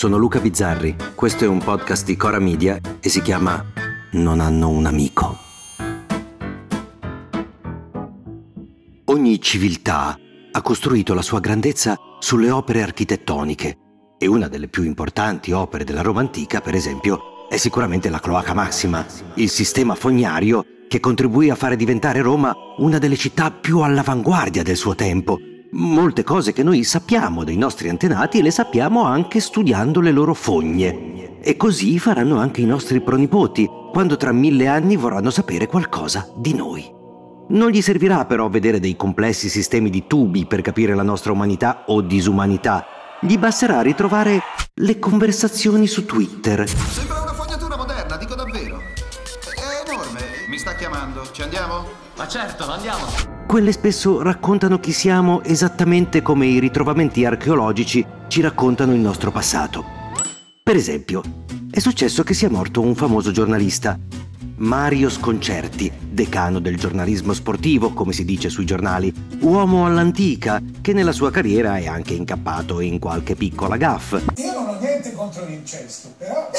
sono Luca Bizzarri, questo è un podcast di Cora Media e si chiama Non hanno un amico. Ogni civiltà ha costruito la sua grandezza sulle opere architettoniche e una delle più importanti opere della Roma antica, per esempio, è sicuramente la Cloaca Maxima, il sistema fognario che contribuì a fare diventare Roma una delle città più all'avanguardia del suo tempo Molte cose che noi sappiamo dei nostri antenati le sappiamo anche studiando le loro fogne. E così faranno anche i nostri pronipoti, quando tra mille anni vorranno sapere qualcosa di noi. Non gli servirà però vedere dei complessi sistemi di tubi per capire la nostra umanità o disumanità. Gli basterà ritrovare le conversazioni su Twitter. Sembra enorme. Mi sta chiamando. Ci andiamo? Ma certo, andiamo. Quelle spesso raccontano chi siamo esattamente come i ritrovamenti archeologici ci raccontano il nostro passato. Per esempio, è successo che sia morto un famoso giornalista, Mario Sconcerti, decano del giornalismo sportivo, come si dice sui giornali, uomo all'antica, che nella sua carriera è anche incappato in qualche piccola gaffe. Io non ho niente contro l'incesto, però...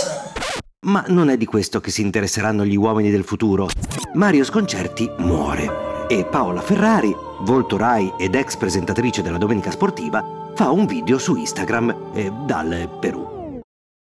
Ma non è di questo che si interesseranno gli uomini del futuro. Mario Sconcerti muore e Paola Ferrari, volto Rai ed ex presentatrice della Domenica Sportiva, fa un video su Instagram eh, dal Perù.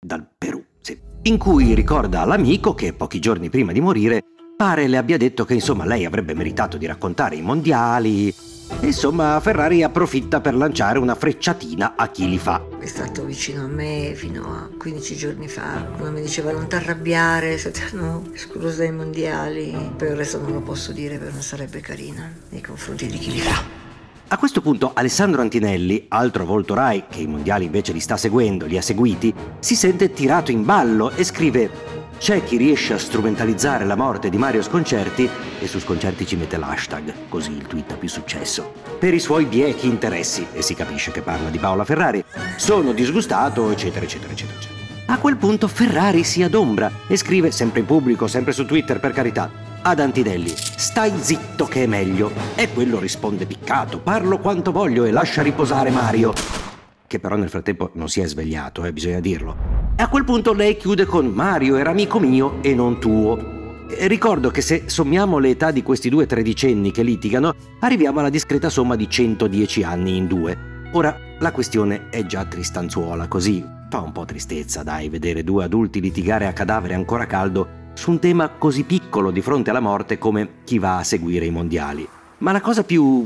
Dal Perù, sì. In cui ricorda all'amico che pochi giorni prima di morire pare le abbia detto che insomma lei avrebbe meritato di raccontare i mondiali, Insomma, Ferrari approfitta per lanciare una frecciatina a chi li fa. È stato vicino a me fino a 15 giorni fa, come mi diceva non ti arrabbiare se ti hanno escluso dai mondiali. Per il resto non lo posso dire perché non sarebbe carina nei confronti di chi li fa. A questo punto Alessandro Antinelli, altro volto Rai che i mondiali invece li sta seguendo, li ha seguiti, si sente tirato in ballo e scrive c'è chi riesce a strumentalizzare la morte di Mario Sconcerti e su Sconcerti ci mette l'hashtag, così il tweet ha più successo, per i suoi biechi interessi, e si capisce che parla di Paola Ferrari, sono disgustato, eccetera, eccetera, eccetera. A quel punto Ferrari si adombra e scrive, sempre in pubblico, sempre su Twitter per carità, ad Antinelli, stai zitto che è meglio. E quello risponde piccato, parlo quanto voglio e lascia riposare Mario. Che però nel frattempo non si è svegliato, eh, bisogna dirlo. E a quel punto lei chiude con Mario era amico mio e non tuo. Ricordo che se sommiamo le età di questi due tredicenni che litigano, arriviamo alla discreta somma di 110 anni in due. Ora, la questione è già tristanzuola, così fa un po' tristezza, dai, vedere due adulti litigare a cadavere ancora caldo su un tema così piccolo di fronte alla morte come chi va a seguire i mondiali. Ma la cosa più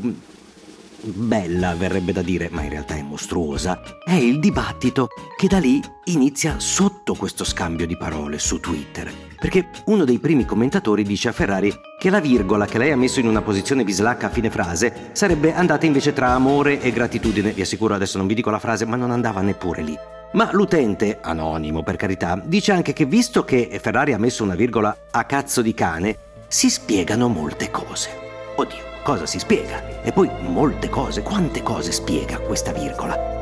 bella verrebbe da dire, ma in realtà è mostruosa, è il dibattito che da lì inizia sotto questo scambio di parole su Twitter. Perché uno dei primi commentatori dice a Ferrari che la virgola che lei ha messo in una posizione bislacca a fine frase sarebbe andata invece tra amore e gratitudine. Vi assicuro adesso non vi dico la frase, ma non andava neppure lì. Ma l'utente, anonimo per carità, dice anche che visto che Ferrari ha messo una virgola a cazzo di cane, si spiegano molte cose. Oddio cosa si spiega e poi molte cose, quante cose spiega questa virgola.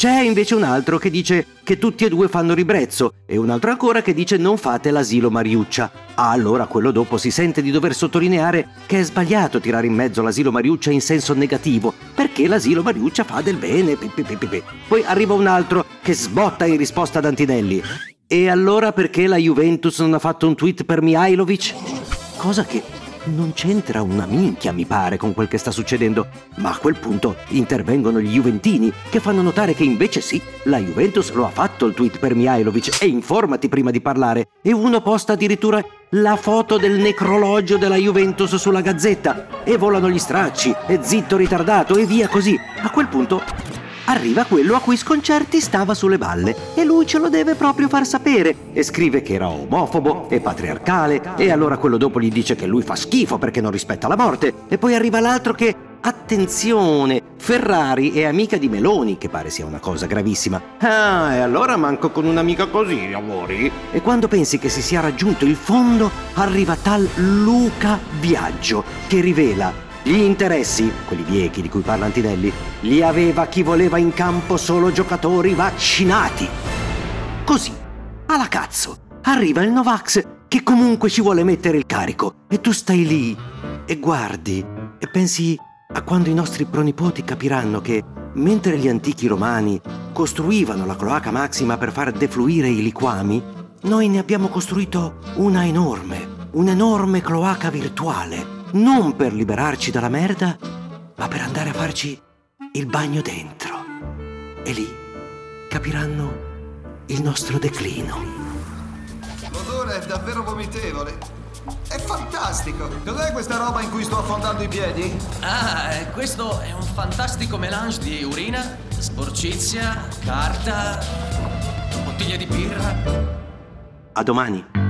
C'è invece un altro che dice che tutti e due fanno ribrezzo e un altro ancora che dice non fate l'asilo Mariuccia. Ah, allora quello dopo si sente di dover sottolineare che è sbagliato tirare in mezzo l'asilo Mariuccia in senso negativo, perché l'asilo Mariuccia fa del bene. Poi arriva un altro che sbotta in risposta ad Antinelli. E allora perché la Juventus non ha fatto un tweet per Mihailovic? Cosa che non c'entra una minchia, mi pare, con quel che sta succedendo, ma a quel punto intervengono gli Juventini che fanno notare che invece sì, la Juventus lo ha fatto il tweet per Mihailovic e informati prima di parlare. E uno posta addirittura la foto del necrologio della Juventus sulla gazzetta. E volano gli stracci e zitto ritardato e via così. A quel punto arriva quello a cui Sconcerti stava sulle balle e lui ce lo deve proprio far sapere e scrive che era omofobo e patriarcale e allora quello dopo gli dice che lui fa schifo perché non rispetta la morte e poi arriva l'altro che Attenzione, Ferrari è amica di Meloni, che pare sia una cosa gravissima. Ah, e allora manco con un'amica così, amori? E quando pensi che si sia raggiunto il fondo, arriva tal Luca Viaggio, che rivela gli interessi, quelli biechi di cui parla Antinelli, li aveva chi voleva in campo solo giocatori vaccinati. Così, alla cazzo, arriva il Novax che comunque ci vuole mettere il carico e tu stai lì e guardi e pensi a quando i nostri pronipoti capiranno che mentre gli antichi romani costruivano la cloaca maxima per far defluire i liquami, noi ne abbiamo costruito una enorme, un'enorme cloaca virtuale, non per liberarci dalla merda, ma per andare a farci il bagno dentro. E lì capiranno il nostro declino. L'odore è davvero vomitevole. È fantastico! Cos'è questa roba in cui sto affondando i piedi? Ah, eh, questo è un fantastico melange di urina, sporcizia, carta, bottiglie di birra. A domani.